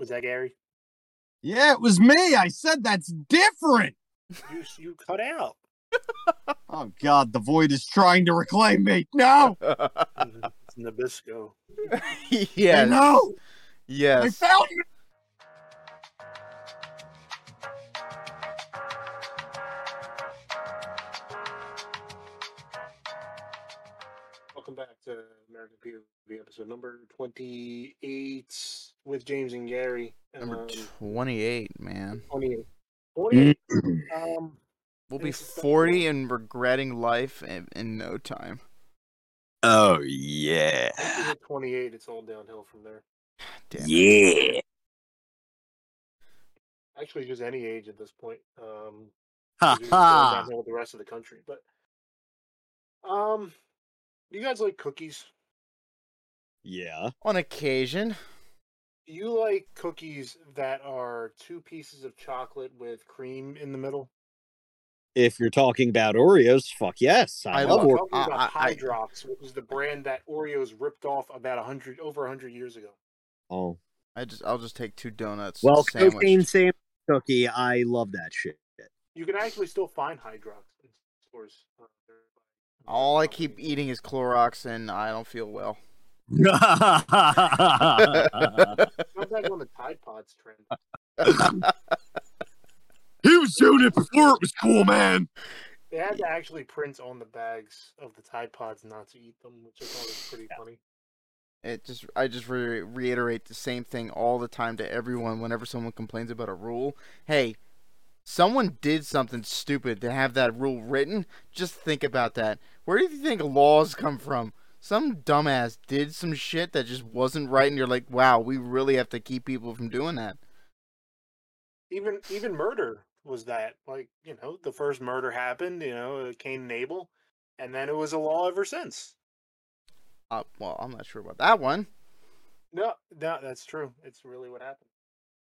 Was that Gary? Yeah, it was me. I said that's different. You you cut out. Oh God, the void is trying to reclaim me. No, It's Nabisco. I yes. I Yes. found you. Welcome back to American POV episode number twenty-eight with James and Gary. Number Um, 28, man. 28. 28. Um, We'll be This is the- 40 and regretting life in, in no time. Oh yeah. once you hit 28, it's all downhill from there. Damn. it. Yeah. Actually, just any age at this point. Um, Ha you're just going ha. downhill with the rest of the country. But, um, you guys like cookies? Yeah. On occasion. Do you like cookies that are two pieces of chocolate with cream in the middle? If you're talking about Oreos, fuck yes. I, I love I'm Oreos. talking about I- I- Hydrox, which is the brand that Oreos ripped off about a hundred over a hundred years ago. Oh. I just I'll just take two donuts. Well, sandwiched. cocaine sandwich cookie. I love that shit. You can actually still find Hydrox in stores. uh, they're by- All I keep eating is Clorox and I don't feel well. Not back on the Tide Pods trend. he was doing it before it was cool, man. They had to actually print on the bags of the Tide Pods not to eat them, which I thought was pretty funny. It just I just re- reiterate the same thing all the time to everyone whenever someone complains about a rule. Hey, someone did something stupid to have that rule written. Just think about that. Where do you think laws come from? Some dumbass did some shit that just wasn't right and you're like, "Wow, we really have to keep people from doing that." Even even murder was that. Like you know, the first murder happened. You know, uh, Cain and Abel, and then it was a law ever since. Uh, well, I'm not sure about that one. No, no, that's true. It's really what happened.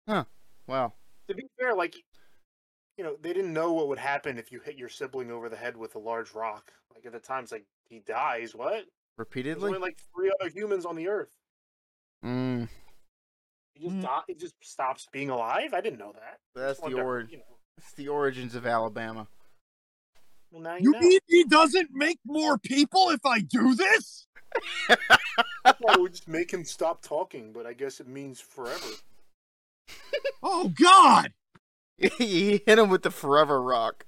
Huh. Well, To be fair, like you know, they didn't know what would happen if you hit your sibling over the head with a large rock. Like at the time, it's like he dies. What? There's repeatedly. only like three other humans on the earth. Mm, He just Mm. die, He just stops being alive. I didn't know that. that's the wanted to, or- You know, It's the origins of Alabama. well, now you, You know. mean he doesn't make more people if I do this? I thought would just make him stop talking, but I guess it means forever. Oh God! he hit him with the forever rock.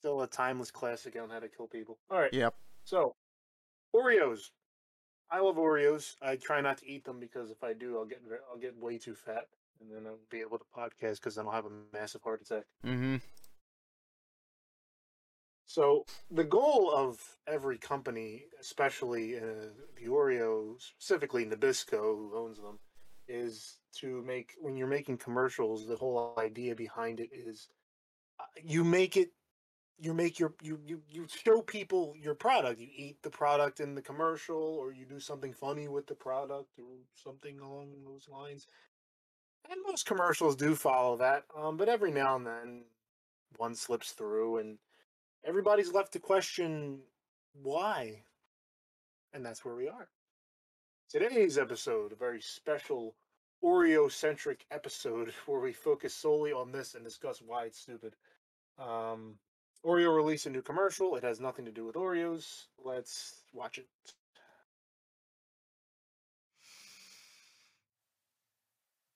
Still a timeless classic on how to kill people. All right. Yep. So, Oreos. I love Oreos. I try not to eat them because if I do, I'll get I'll get way too fat, and then I'll be able to podcast because then I'll have a massive heart attack. Mm-hmm. So the goal of every company, especially uh, the Oreo, specifically Nabisco, who owns them, is to make when you're making commercials. The whole idea behind it is uh, you make it, you make your you you you show people your product. You eat the product in the commercial, or you do something funny with the product, or something along those lines. And most commercials do follow that, um, but every now and then one slips through and everybody's left to question why. And that's where we are. Today's episode, a very special Oreo centric episode where we focus solely on this and discuss why it's stupid. Um, Oreo released a new commercial. It has nothing to do with Oreos. Let's watch it.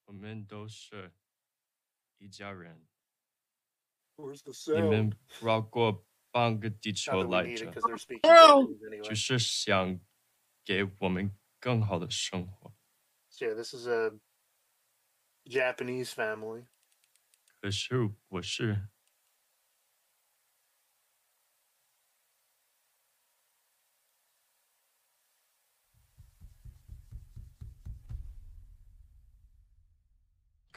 我们都是一家人。 Where's the 你 sound? 们绕过半个地 Not 球 that we 来 need it 着， because they're speaking Oh! Japanese anyway. 只是想给我们更好的生活。 So yeah, this is a Japanese family. 可是我是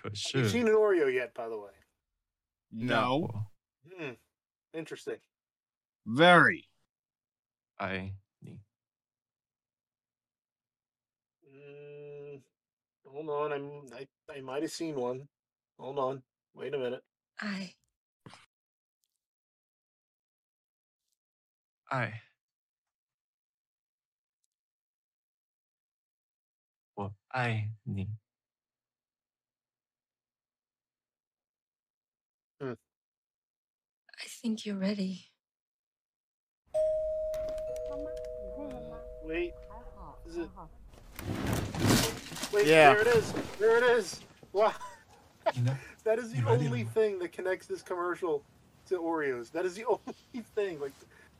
for sure. Have you seen an Oreo yet, by the way? No. Hmm. Interesting. Very. I. Mm, hold on, I'm I, I might have seen one. Hold on. Wait a minute. I. I. Well, I need. Think you're ready. Wait, is it? Wait, Yeah. there it is. There it is. Wow, that is the You ready, only Mama? thing that connects this commercial to Oreos. That is the only thing. Like,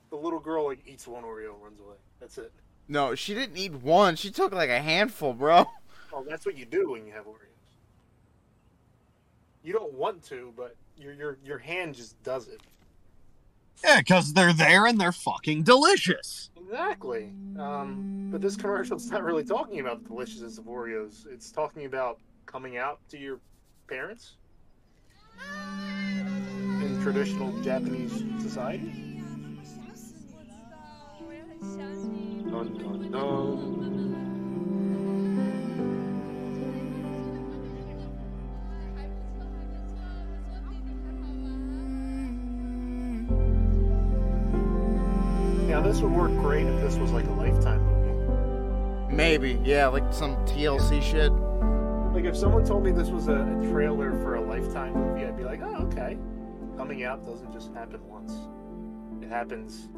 the little girl like eats one Oreo and runs away. That's it. No, she didn't eat one. She took like a handful, bro. Oh, that's what you do when you have Oreos. You don't want to, but your your your hand just does it. Yeah, because they're there and they're fucking delicious. Exactly. Um, but this commercial's not really talking about the deliciousness of Oreos. It's talking about coming out to your parents in traditional Japanese society. Dun, dun, dun. This would work great if this was like a Lifetime movie. Maybe, yeah, like some TLC shit. Like if someone told me this was a, a trailer for a Lifetime movie, I'd be like, oh, okay. Coming out doesn't just happen once. It happens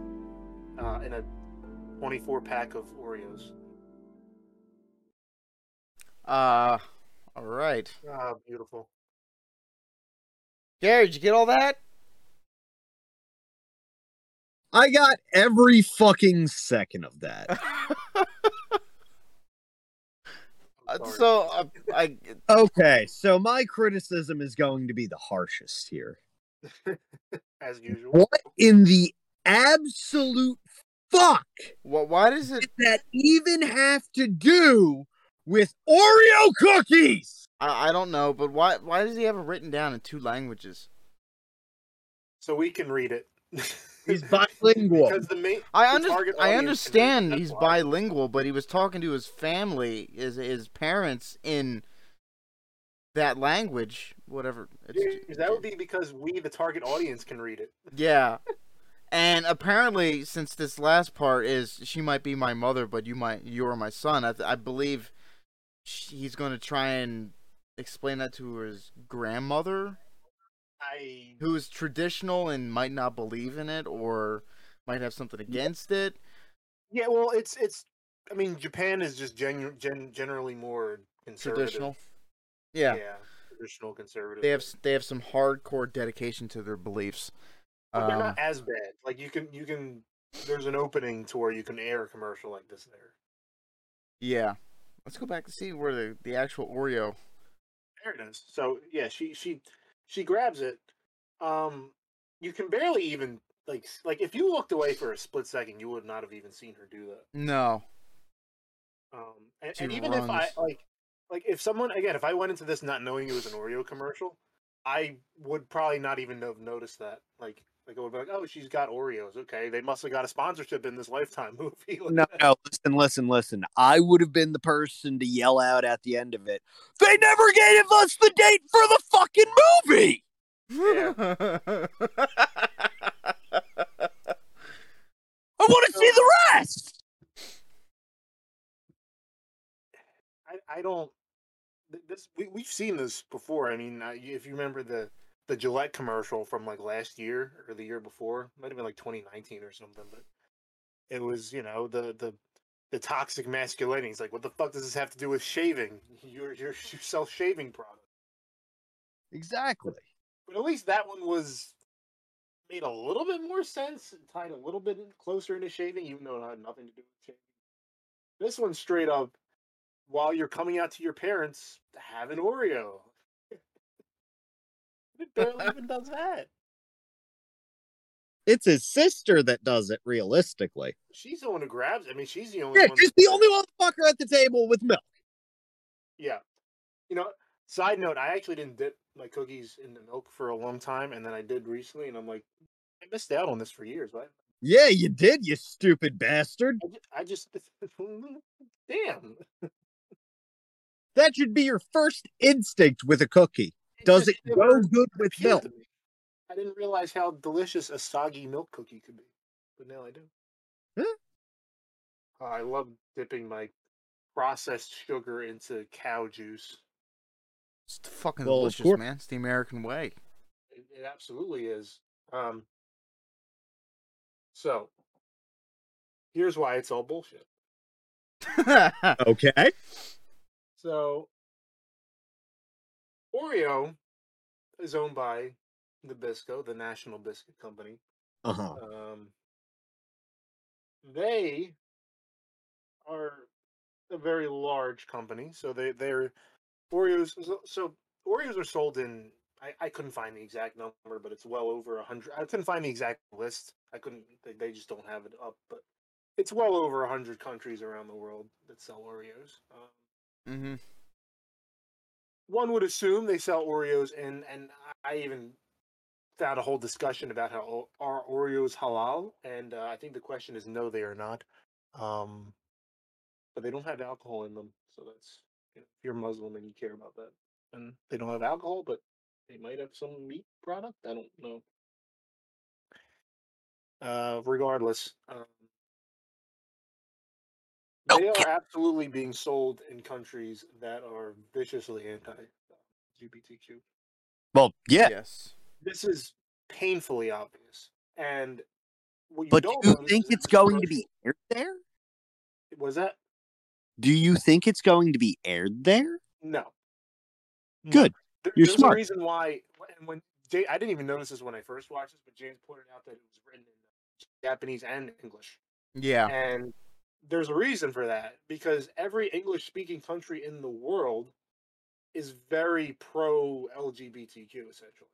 uh, in a 24 pack of Oreos. Uh, all right. Ah, beautiful. Gary, did you get all that? I got every fucking second of that. I'm Uh, sorry. so uh, I Okay, so my criticism is going to be the harshest here. as usual. What in the absolute fuck wh- why does it? did that even have to do with Oreo cookies? I, I don't know, but why why does he have it written down in two languages? So we can read it. He's bilingual. because the main I the under, I audience can read it, understand he's bilingual, but he was talking to his family, his his parents in that language, whatever. It's, Yeah, That would be because we, the target audience, can read it. Yeah. And apparently, since this last part is she might be my mother, but you might you are my son. I, th- I believe sh he's going to try and explain that to his grandmother, I who is traditional and might not believe in it or might have something against it. yeah, well, it's it's. I mean, Japan is just genu- gen- generally more conservative. Traditional. Yeah. traditional conservative. They have they have some hardcore dedication to their beliefs. But they're Um, not as bad. Like you can you can. There's an opening to where you can air a commercial like this there. yeah. Let's go back to see where the, the actual Oreo. There it is. So yeah, she she she grabs it. Um, you can barely even like like if you looked away for a split second, you would not have even seen her do that. No. Um, and, and even if I like, like if someone again, if I went into this not knowing it was an Oreo commercial, I would probably not even have noticed that. Like, like I would be like, oh, she's got Oreos. Okay, they must have got a sponsorship in this Lifetime movie. No, no, listen, listen, listen. I would have been the person to yell out at the end of it. They never gave us the date for the fucking movie. I want to see the rest. I, I don't. This we we've seen this before. I mean, if you remember the the Gillette commercial from like last year or the year before, might have been like 2019 or something, but it was you know the the the toxic masculinity. It's like, what the fuck does this have to do with shaving? You're you're you sell shaving product. Exactly. But at least that one was made a little bit more sense, and tied a little bit closer into shaving, even though it had nothing to do with shaving. This one straight up, while you're coming out to your parents, have an Oreo. It barely even does that. It's his sister that does it realistically. She's the one who grabs. I mean, she's the only Yeah, one. she's the only motherfucker at the table with milk. Yeah. You know, side note, I actually didn't dip my cookies in the milk for a long time, and then I did recently, and I'm like, I missed out on this for years. Right? Yeah, you did, you stupid bastard. I just, I just damn. That should be your first instinct with a cookie. Does it just go never good with milk? I didn't realize how delicious a soggy milk cookie could be, but now I do. Huh? Uh, I love dipping my processed sugar into cow juice. It's fucking Well, delicious, man. It's the American way. It, it absolutely is. Um, so here's why it's all bullshit. Okay. So Oreo is owned by Nabisco, the National Biscuit Company. Uh huh. Um, they are a very large company, so they they're Oreos. So, so Oreos are sold in. I, I couldn't find the exact number, but it's well over a hundred. I couldn't find the exact list. I couldn't. They, they just don't have it up, but it's well over a hundred countries around the world that sell Oreos. Um, mm-hmm. One would assume they sell Oreos, and and I even had a whole discussion about how are Oreos halal, and uh, I think the question is no, they are not. Um, but they don't have alcohol in them, so that's you know, if you're Muslim and you care about that, and they don't have alcohol, but they might have some meat product. I don't know. Uh, regardless, um, they oh, are absolutely being sold in countries that are viciously anti-LGBTQ. Uh, well, yeah. Yes. This is painfully obvious, and what you But do don't you think it's this going to be aired there? Was that Do you think it's going to be aired there? no? No. Good. There- You're there's smart. a reason why. And when Jay, I didn't even notice this when I first watched this, but James pointed out that it was written in uh, Japanese and English. Yeah. And there's a reason for that because every English speaking country in the world is very pro LGBTQ essentially.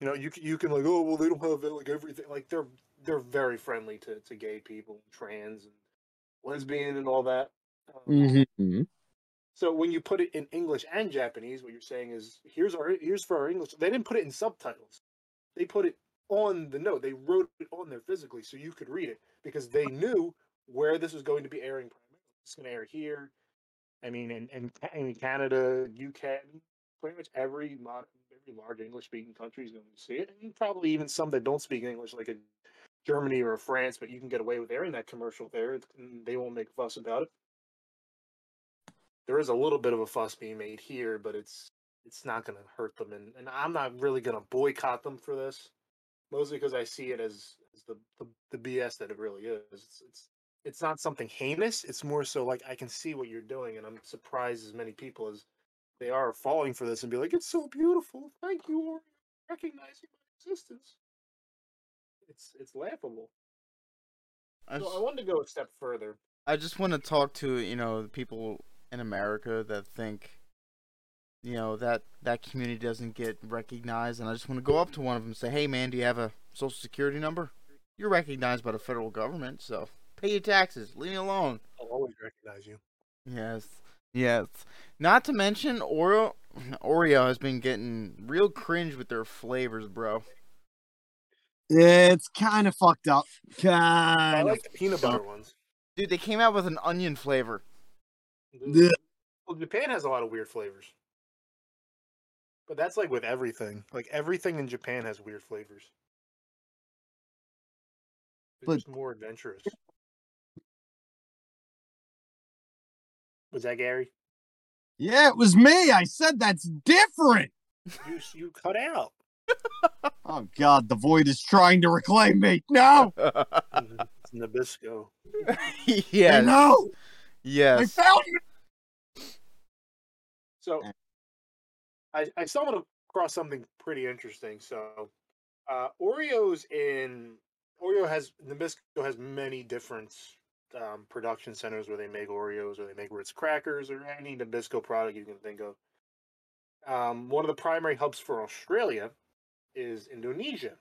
You know, you can, you can like, oh well, they don't have like everything. Like they're they're very friendly to, to gay people, trans and lesbian and all that. Um, Mm-hmm. So when you put it in English and Japanese, what you're saying is here's our here's for our English. They didn't put it in subtitles. They put it on the note. They wrote it on there physically so you could read it because they knew where this was going to be airing primarily. It's going to air here. I mean, in, in, in Canada, UK, pretty much every modern, every large English speaking country is going to see it, and probably even some that don't speak English, like a Germany or France, but you can get away with airing that commercial there. They won't make a fuss about it there is a little bit of a fuss being made here, but it's it's not going to hurt them, and, and I'm not really going to boycott them for this, mostly because I see it as, as the, the the BS that it really is. It's, it's it's not something heinous. It's more so like I can see what you're doing, and I'm surprised as many people as they are falling for this and be like, "It's so beautiful, thank you, for recognizing my existence." It's it's laughable. I So I wanted to go a step further. I just want to talk to you know the people in America that think you know that that community doesn't get recognized, and I just want to go up to one of them and say, "Hey, man, do you have a social security number? You're recognized by the federal government, so pay your taxes. Leave me alone." I'll always recognize you. Yes. Yes. Not to mention Oreo Oreo has been getting real cringe with their flavors, bro. It's kind of fucked up. Kind of. like the peanut butter ones. Dude, they came out with an onion flavor. Yeah. Well, Japan has a lot of weird flavors. But that's like with everything. Like everything in Japan has weird flavors. They're But- just more adventurous. Was that Gary? Yeah, it was me. I said that's different. You you cut out. Oh God, the void is trying to reclaim me. No, it's Nabisco. I yes. I Yes. found you. So eh. I, I stumbled across something pretty interesting. So uh, Oreos in Oreo has Nabisco has many different um, production centers where they make Oreos or they make Ritz crackers or any Nabisco product you can think of. Um, one of the primary hubs for Australia is Indonesia.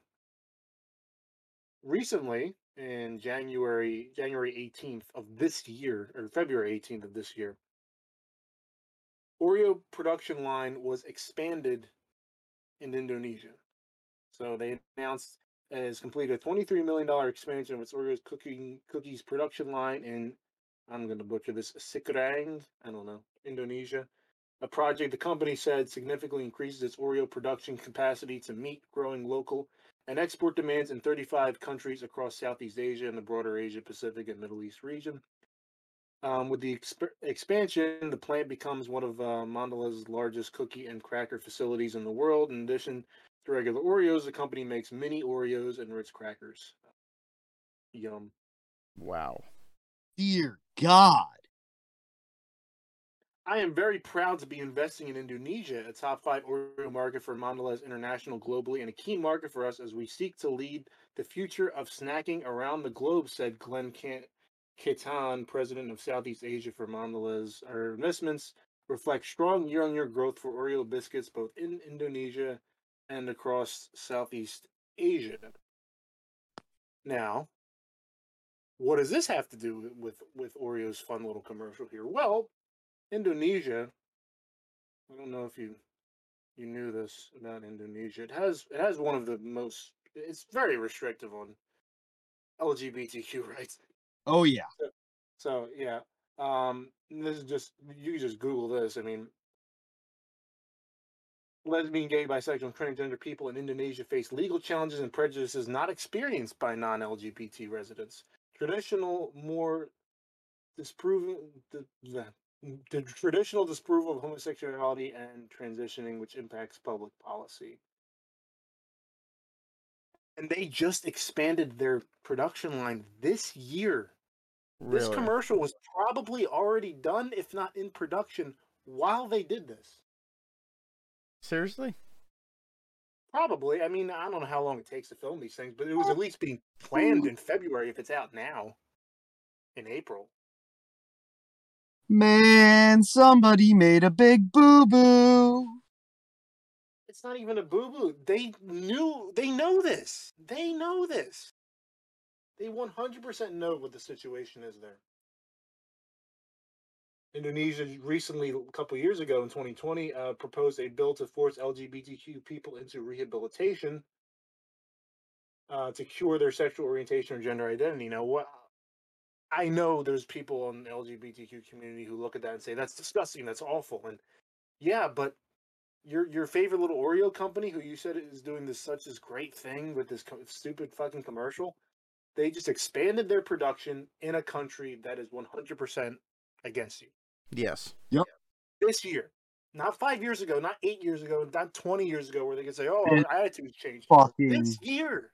Recently, in January January 18th of this year or February 18th of this year, Oreo production line was expanded in Indonesia. So they announced it has completed a $23 million expansion of its Oreo's cooking cookies production line in, I'm going to butcher this, Cikarang, I don't know, Indonesia. A project the company said significantly increases its Oreo production capacity to meet growing local and export demands in 35 countries across Southeast Asia and the broader Asia Pacific and Middle East region. Um, with the exp- expansion, the plant becomes one of uh, Mondelez largest cookie and cracker facilities in the world. In addition to regular Oreos, the company makes mini Oreos and Ritz crackers. Yum. Wow. Dear God. I am very proud to be investing in Indonesia, a top five Oreo market for Mondelez international globally and a key market for us as we seek to lead the future of snacking around the globe, said Glenn Can- Kitan, president of Southeast Asia for Mondelez. Our investments reflect strong year on year growth for Oreo biscuits both in Indonesia and across Southeast Asia. Now, what does this have to do with with Oreo's fun little commercial here? Well, Indonesia. I don't know if you you knew this about Indonesia. It has it has one of the most. It's very restrictive on LGBTQ rights. Oh yeah. So yeah, um, this is just you just Google this. I mean, lesbian, gay, bisexual, and transgender people in Indonesia face legal challenges and prejudices not experienced by non-LGBT residents. Traditional, more disproving the, the, the traditional disapproval of homosexuality and transitioning, which impacts public policy. And they just expanded their production line this year. Really? This commercial was probably already done, if not in production, while they did this. Seriously? Probably. I mean, I don't know how long it takes to film these things, but it was at least being planned in February if it's out now in April. Man, somebody made a big boo boo. It's not even a boo boo. They knew, they know this. They know this. They 100% know what the situation is there. Indonesia recently, a couple years ago in 2020, uh, proposed a bill to force LGBTQ people into rehabilitation uh, to cure their sexual orientation or gender identity. Now, what I know there's people in the LGBTQ community who look at that and say that's disgusting, that's awful, and yeah, but your your favorite little Oreo company, who you said is doing this such this great thing with this co- stupid fucking commercial, they just expanded their production in a country that is 100% against you Yes. Yep. This year. Not five years ago, not eight years ago, not 20 years ago, where they could say, oh, It our attitudes changed. Fucking This year.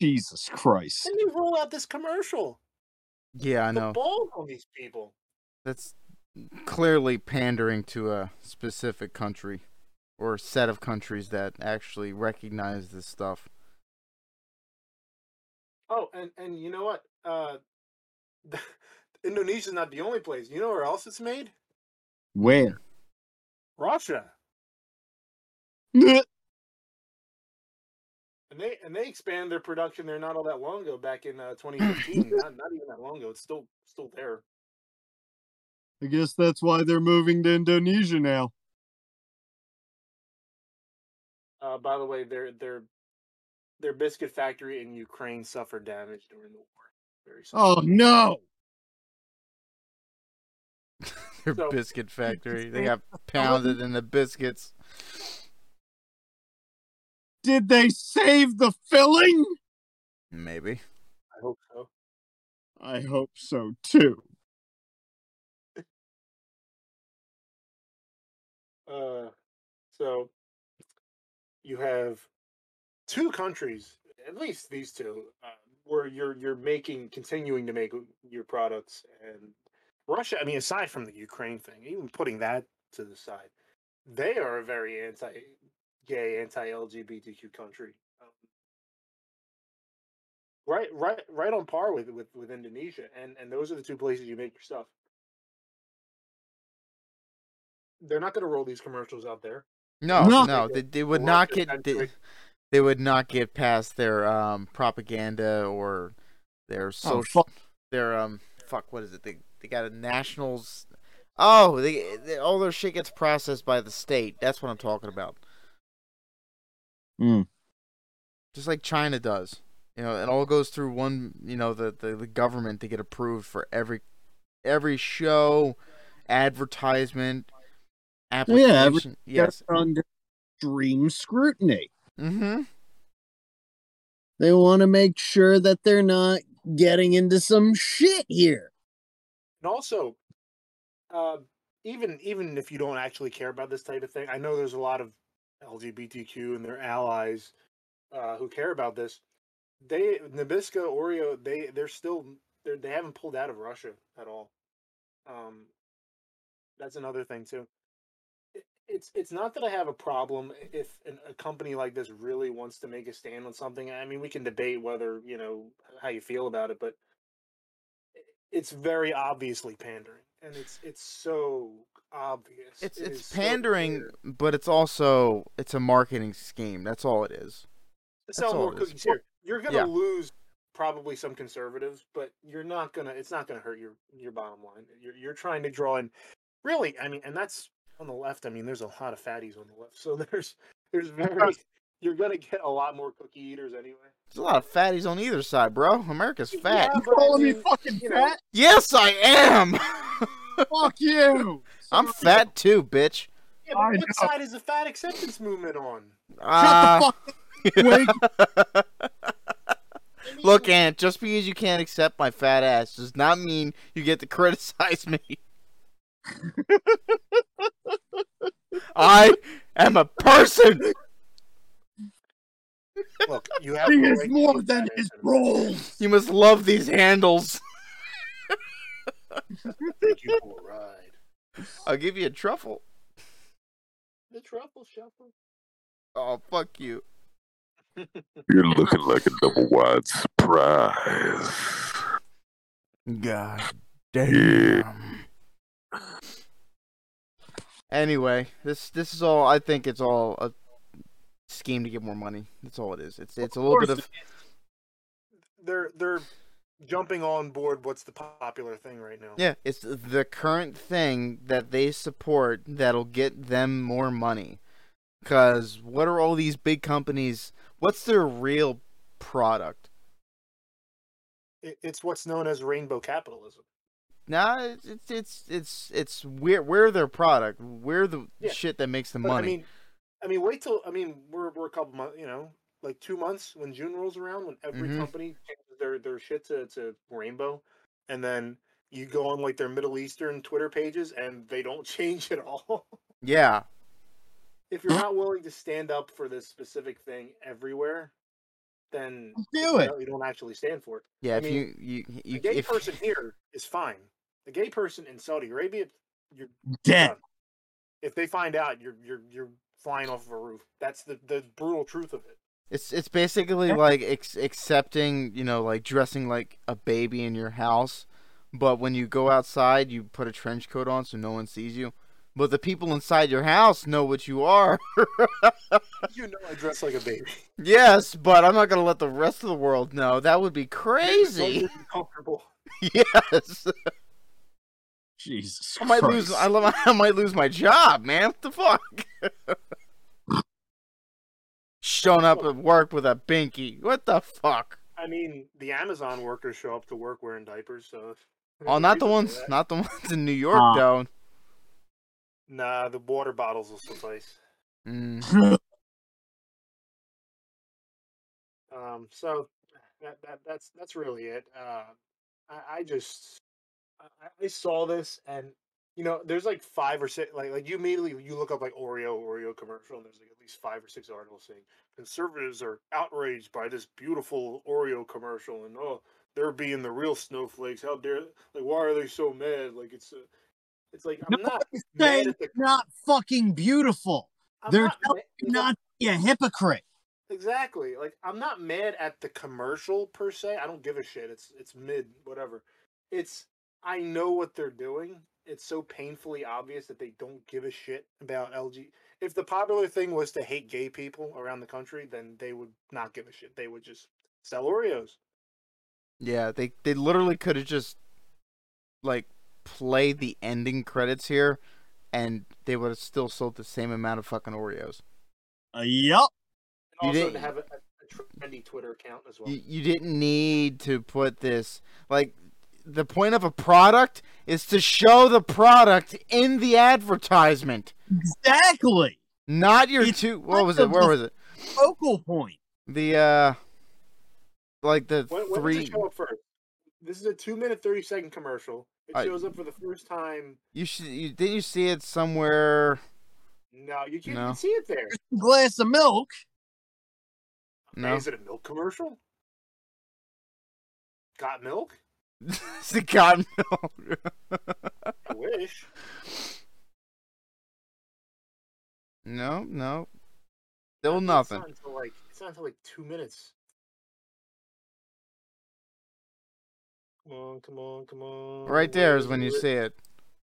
Jesus Christ. And they roll out this commercial. Yeah, I The know. balls on these people. That's clearly pandering to a specific country or set of countries that actually recognize this stuff. Oh, and, and you know what? Uh, Indonesia's not the only place. You know where else it's made? Where? Russia. And they and they expanded their production there not all that long ago, back in uh, 2015. not, not even that long ago. It's still still there. I guess that's why they're moving to Indonesia now. Uh, by the way, their their their biscuit factory in Ukraine suffered damage during the war. Very sad. Oh no! Their So- biscuit factory. They got pounded in the biscuits. Did they save the filling? Maybe. I hope so. I hope so too. Uh, so you have two countries, at least these two, uh, where you're you're making, continuing to make your products, and Russia. I mean, aside from the Ukraine thing, even putting that to the side, they are a very anti-gay, anti-LGBTQ country. Um, right, right, right on par with with with Indonesia, and and those are the two places you make your stuff. They're not going to roll these commercials out there. No, No. no, they, they would Or not get they, country. They would not get past their um propaganda or their Oh, social fuck. their um fuck what is it? They they got a nationals Oh, they, they all their shit gets processed by the state. That's what I'm talking about. Hmm. Just like China does. You know, it all goes through one, you know, the, the, the government to get approved for every every show, advertisement, application. Yeah, every- yes. Under extreme scrutiny. Mm-hmm. They want to make sure that they're not getting into some shit here. And also, uh, even even if you don't actually care about this type of thing, I know there's a lot of LGBTQ and their allies uh, who care about this. They Nabisco Oreo they they're still they're, they haven't pulled out of Russia at all. Um, that's another thing too. It- It's it's not that I have a problem if an, a company like this really wants to make a stand on something. I mean, we can debate whether you know how you feel about it, but it's very obviously pandering, and it's it's so obvious. It's It it's is so pandering, but it's also it's a marketing scheme. That's all it is. To sell more cookies here. You're gonna Yeah. lose probably some conservatives, but you're not gonna. It's not gonna hurt your your bottom line. You're you're trying to draw in. Really, I mean, and that's on the left. I mean, there's a lot of fatties on the left, so there's there's very. You're gonna get a lot more cookie eaters anyway. There's a lot of fatties on either side, bro. America's fat. Yeah, but I calling me fucking you know, fat? Yes, I am. Fuck you. I'm fat too, bitch. Yeah, but I what know. side is the fat acceptance movement on? Uh, Shut the fuck up. Look, Aunt, just because you can't accept my fat ass does not mean you get to criticize me. I am a person. Look, you have He is more than fat his acceptance. roles. You must love these handles. Thank you for a ride. I'll give you a truffle. The truffle shuffle. Oh, fuck you. You're looking like a double wide surprise. God damn. Anyway, this this is all. I think it's all a scheme to get more money. That's all it is. It's it's a little bit of They're they're jumping on board. What's the popular thing right now? yeah. It's the current thing that they support that'll get them more money. Cause what are all these big companies? What's their real product? It's what's known as rainbow capitalism. Nah, it's it's it's it's, it's we're we're their product. We're the Yeah. shit that makes the But, money. I mean, I mean, wait till I mean we're we're a couple months. You know, like two months when June rolls around, when every Mhm. company changes their their shit to to rainbow, and then you go on like their Middle Eastern Twitter pages and they don't change at all. yeah, if you're not willing to stand up for this specific thing everywhere, then Do it. no, you don't actually stand for it. yeah. I if mean, you you A you gay if, person here is fine. A gay person in Saudi Arabia, you're Dead. done. If they find out, you're you're you're flying off of a roof. That's the the brutal truth of it. It's it's basically like ex- accepting, you know, like dressing like a baby in your house, but when you go outside, you put a trench coat on so no one sees you. But the people inside your house know what you are. You know, I dress like a baby. yes, but I'm not gonna let the rest of the world know. That would be crazy. get comfortable. yes, Jesus I might lose. I, lo- I might lose my job, man. What the fuck? Showing up at work with a binky. What the fuck? I mean, the Amazon workers show up to work wearing diapers, so. Oh, not the ones. Not the ones in New York, Uh. though. Nah, the water bottles will suffice. Mm. Um, so that, that that's that's really it. Uh, I, I just I, saw this and you know there's like five or six like like you immediately you look up like Oreo Oreo commercial and there's like at least five or six articles saying conservatives are outraged by this beautiful Oreo commercial and oh they're being the real snowflakes how dare like why are they so mad like it's a, it's like I'm not Saying the not fucking beautiful. I'm They're not not be a hypocrite. Exactly. Like I'm not mad at the commercial per se. I don't give a shit. It's it's mid, whatever. It's I know what they're doing. It's so painfully obvious that they don't give a shit about LG. If the popular thing was to hate gay people around the country, then they would not give a shit. They would just sell Oreos. Yeah, they they literally could have just like played the ending credits here, and they would have still sold the same amount of fucking Oreos. Uh, yup. And You also to didn't- have a, a trendy Twitter account as well. You, you didn't need to put this like the point of a product is to show the product in the advertisement, Exactly. not your It's two. What was it? Where was it? Focal point. The uh, like the when, when does three. show up first? This is a two minute thirty second commercial. It I- shows up for the first time. You should. You, didn't you see it somewhere? No, you can't No. even see it there. Glass of milk. No. Is it a milk commercial? Got milk? It's the cotton milk. I wish. no, no. Still It's nothing. not until like it's not until like two minutes. Come on, come on, come on. Right there Where is when you it? see it.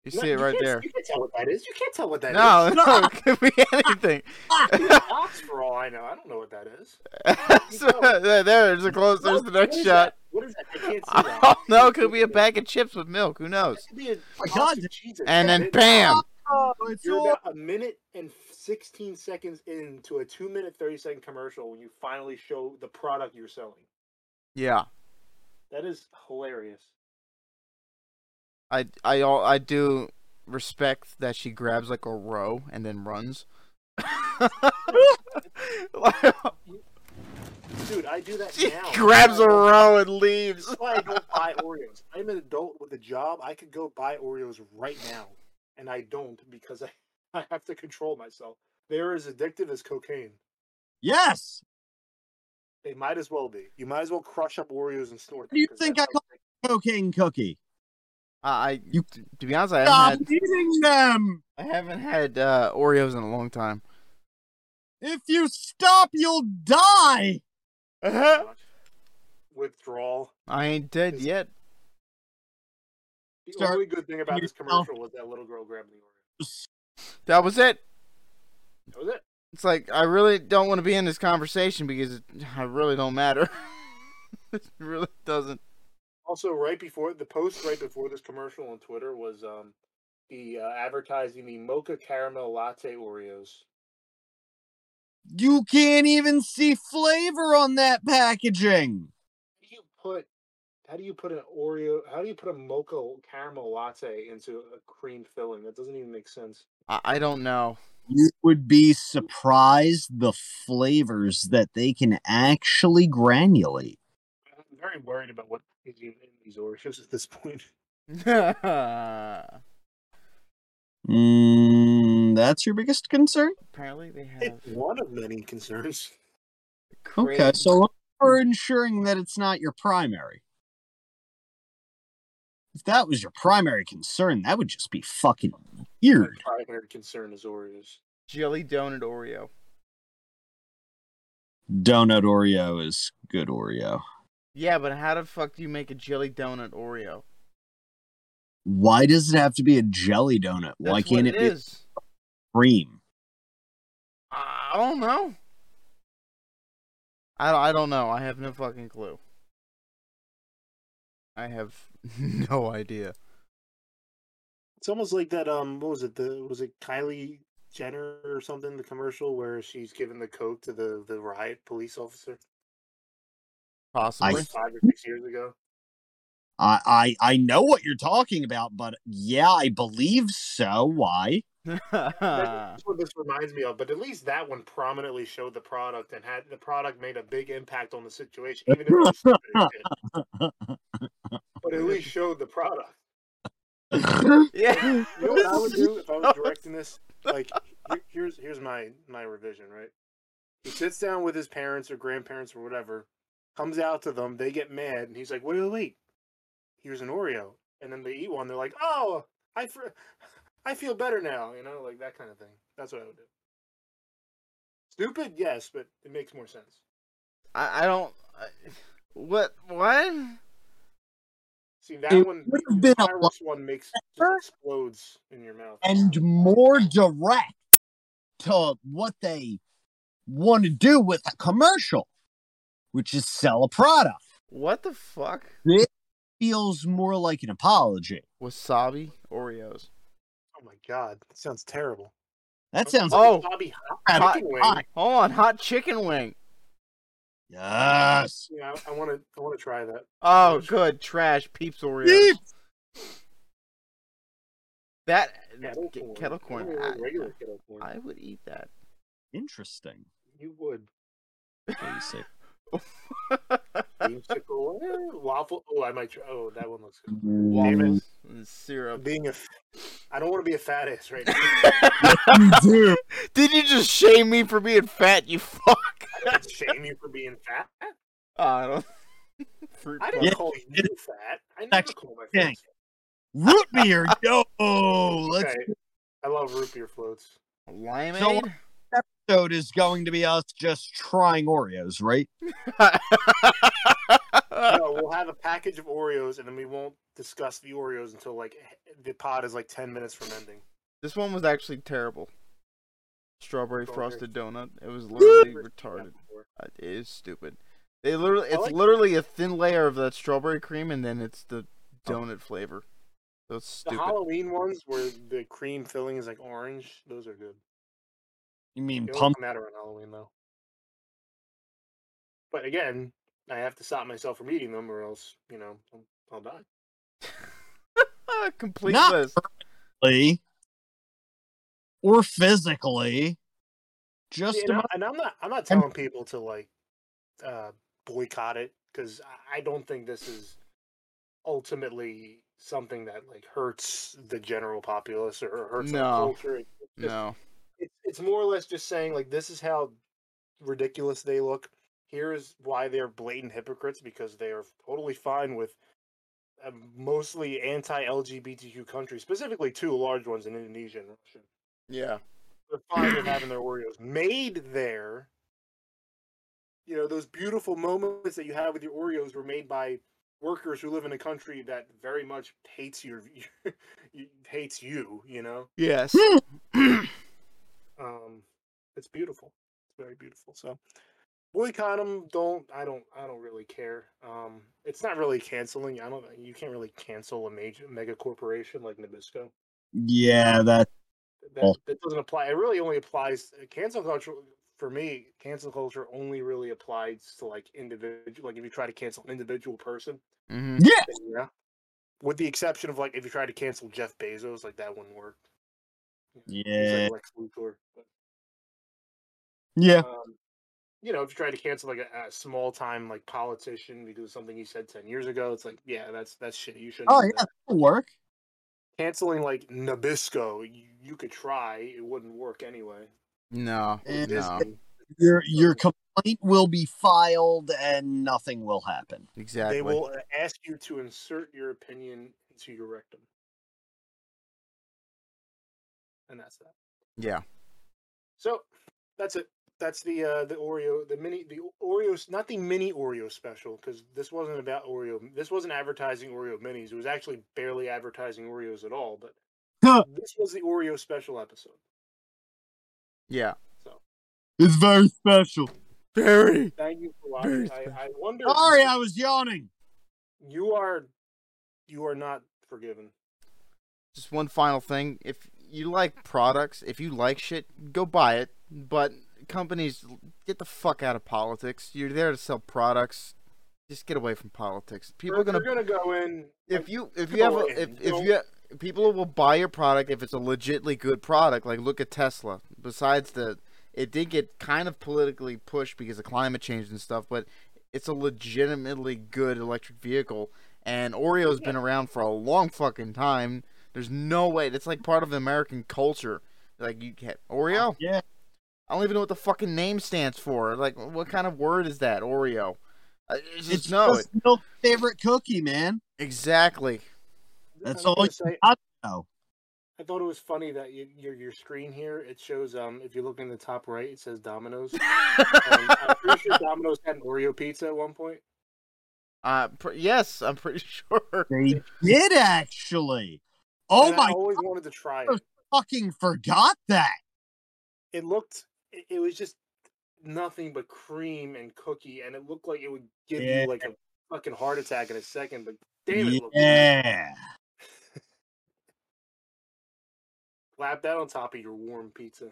You No, see it right can't- there. You can't tell what that is. You can't tell what that is. No, no, it could be anything. Ox for all I know. I don't know what that is. So, there, there's a close. There's the next is shot. that? What is that? I can't see that. Oh, don't know. It could be a bag of chips with milk. Who knows? It could be a my box God. of And then bam. Oh, it's You're all about a minute and 16 seconds into a two minute 30 second commercial when you finally show the product you're selling. Yeah, That is hilarious. I, I, I do respect that she grabs like a row and then runs. Dude, I do that she now. grabs a row and leaves. That's why I don't buy Oreos. I'm an adult with a job. I could go buy Oreos right now, and I don't because I, I have to control myself. They're as addictive as cocaine. yes. They might as well be. You might as well crush up Oreos and snort. What do you think I how Cocaine cookie. I, I You- to be honest, I haven't Stop had, eating them. I haven't had uh, Oreos in a long time. If you stop, you'll die. much withdrawal. I ain't dead Is- yet. The Start only good thing about this yourself. commercial was that little girl grabbing the Oreo. That was it. That was it. It's like I really don't want to be in this conversation because it, I really don't matter. it really doesn't. Also, right before the post, right before this commercial on Twitter was um the uh, advertising the mocha caramel latte Oreos. You can't even see flavor on that packaging. How do you put? How do you put an Oreo? How do you put a mocha caramel latte into a cream filling? That doesn't even make sense. I, I don't know. You would be surprised the flavors that they can actually granulate. I'm very worried about what is even in these Oreos at this point. Mm, that's your biggest concern? Apparently they have. It's one of many concerns. Okay, so we're ensuring that it's not your primary. If that was your primary concern, that would just be fucking My weird. primary concern is Oreos. jelly donut Oreo. Donut Oreo is good Oreo. Yeah, but how the fuck do you make a jelly donut Oreo? Why does it have to be a jelly donut? That's Why can't what it be is. cream? I don't know. I don't, I don't know. I have no fucking clue. I have no idea. It's almost like that. Um, what was it? The was it Kylie Jenner or something? The commercial where she's giving the coke to the the riot police officer Possibly. like five or six years ago. I, I I know what you're talking about, but yeah, I believe so. Why? That's what this reminds me of. But at least that one prominently showed the product and had the product made a big impact on the situation, even if it was stupid as shit. But at least showed the product. yeah. You know what I would do if I was directing this? Like, here's here's my my revision. Right, he sits down with his parents or grandparents or whatever, comes out to them, they get mad, and he's like, "Wait, wait, wait! Here's an Oreo," and then they eat one. They're like, "Oh, I fr- I feel better now," you know, like that kind of thing. That's what I would do. Stupid, yes, but it makes more sense. I, I don't. I, what? What? See that It one, would the have been a virus one makes just explodes in your mouth. and more direct to what they want to do with a commercial, which is sell a product. What the fuck? This feels more like an apology. Wasabi Oreos. Oh my god, that sounds terrible. That sounds Oh, Bobby Hot- hot, chicken wing. hot. hold on, hot chicken wing. yes. Yeah, I want to. I want to try that. Oh, good trash Peeps Oreos. Peeps! That Kettle get- corn. kettle corn. Or I, regular kettle corn. I would eat that. Interesting. You would. Basic. Creamsicle, eh, waffle. Oh, I might try. Oh, that one looks good. Waffles and syrup. Being a, f- I don't want to be a fat ass right now. You do. Did you just shame me for being fat? You fuck. I didn't shame you for being fat. I don't. Fruit I punch. didn't Yeah, call you fat. I never Actually, call my yeah. friends. Root beer, yo. Let's Okay. I love root beer floats. Limeade. Episode is going to be us just trying Oreos, right? no, we'll have a package of Oreos, and then we won't discuss the Oreos until like the pod is like ten minutes from ending. This one was actually terrible. Strawberry Strawberry. frosted donut. It was literally retarded. Uh, It is stupid. They literally, it's like- literally a thin layer of that strawberry cream, and then it's the Oh. donut flavor. So it's The stupid. Halloween ones where the cream filling is like orange, those are good. You mean They pump? matter on Halloween though. But again, I have to stop myself from eating them, or else you know I'll, I'll die. Complete Not list. Or physically. Just and, I, about and I'm not I'm not telling people to like uh, boycott it because I- I don't think this is ultimately something that like hurts the general populace or hurts No. culture. Just- No. It's it's more or less just saying like this is how ridiculous they look. Here's why they're blatant hypocrites because they are totally fine with a mostly anti-LGBTQ countries, specifically two large ones in Indonesia and Russia. Yeah. They're fine with having their Oreos made there. You know those beautiful moments that you have with your Oreos were made by workers who live in a country that very much hates your hates you. You know. Yes. um it's beautiful. It's very beautiful so boycott them don't i don't i don't really care um it's not really canceling i don't you can't really cancel a major mega corporation like nabisco. Yeah, that that, that doesn't apply it really only applies cancel culture for me cancel culture only really applies to like individual like if you try to cancel an individual person. Mm-hmm. yeah. yeah. With the exception of like if you try to cancel jeff bezos like that wouldn't work Yeah. like Lex Luthor, but Yeah. um, you know, if you try to cancel like a, a small time like politician because of something he said ten years ago, it's like, yeah, that's that's shit. You shouldn't. Oh do yeah, that. that'll work. Canceling like Nabisco, you, you could try. It wouldn't work anyway. No. No. Your your complaint will be filed and nothing will happen. Exactly. they will uh, ask you to insert your opinion into your rectum, and that's that. Yeah. So that's it. That's the uh, the Oreo, the mini, the Oreos, not the mini Oreo special, because this wasn't about Oreo. This wasn't advertising Oreo minis. It was actually barely advertising Oreos at all. But Huh. this was the Oreo special episode. Yeah. So It's very special. Very. thank you for watching. I, I wonder. Sorry, I was yawning. you are you are not forgiven. Just one final thing. If you like products, if you like shit, go buy it. But companies, get the fuck out of politics. You're there to sell products. Just get away from politics. People We're are gonna gonna go in. if like, you if you have a, if in, if don't- you people will buy your product if it's a legitly good product. Like look at Tesla. Besides the, it did get kind of politically pushed because of climate change and stuff, but it's a legitimately good electric vehicle. And Oreo's been around for a long fucking time. There's no way. That's like part of American culture. Like you get Oreo. Yeah. I don't even know what the fucking name stands for. Like, what kind of word is that? Oreo. I I just It's know it just your favorite cookie, man. exactly. That's I was all gonna you say, know. I thought it was funny that you, your your screen here it shows um if you look in the top right it says Domino's. and I'm pretty sure Domino's had an Oreo pizza at one point. Uh, pr- yes, I'm pretty sure. They did actually. Oh and my I always wanted to try it. I fucking forgot that. It looked it, it was just nothing but cream and cookie, and it looked like it would give Yeah. you like a fucking heart attack in a second. But damn it, looked good. yeah. Slap that on top of your warm pizza.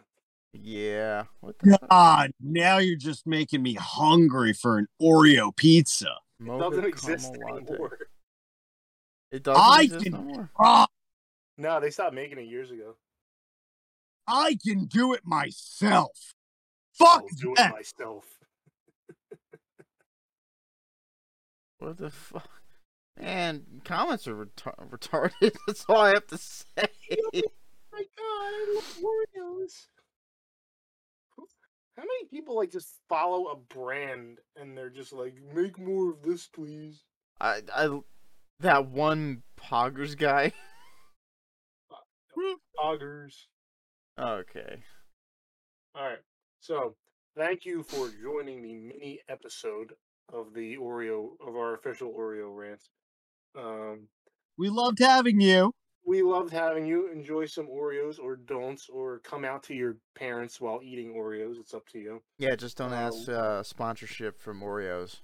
Yeah. What the fuck? God, now you're just making me hungry for an Oreo pizza. It doesn't exist anymore. It doesn't I exist can- no more. No, they stopped making it years ago. I can do it myself. Fuck I'll do it myself. What the fuck? Man, comments are retar- retarded. That's all I have to say. oh my god, I love Oreos. How many people like just follow a brand and they're just like, make more of this, please? I, I, that one Poggers guy. Poggers. Okay. All right. So, thank you for joining the mini episode of the Oreo of our official Oreo rant. Um, We loved having you. we loved having you. Enjoy some Oreos or don't, or come out to your parents while eating Oreos. It's up to you. Yeah, just don't Um, ask uh, sponsorship from Oreos.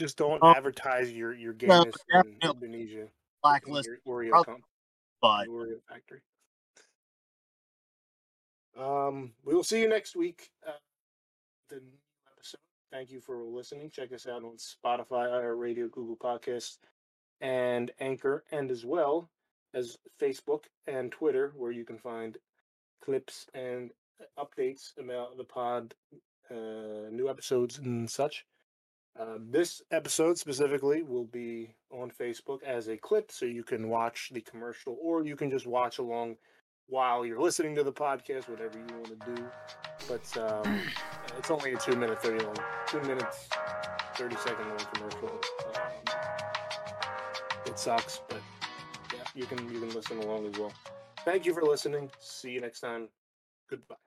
Just don't Oh. advertise your your Well, gayness in definitely Indonesia. in Blacklist, your Oreo prob- comp, but factory. Um, we will see you next week. Uh, the new episode. Thank you for listening. Check us out on Spotify, iHeartRadio, Google Podcasts, and Anchor, and as well as Facebook and Twitter, where you can find clips and updates about the pod, uh, new episodes and such. Uh, this episode specifically will be on Facebook as a clip, so you can watch the commercial, or you can just watch along while you're listening to the podcast, whatever you want to do. But um, it's only a two minute, thirty long, two minutes, thirty second long commercial. Um, it sucks, but yeah, you can you can listen along as well. Thank you for listening. See you next time. Goodbye.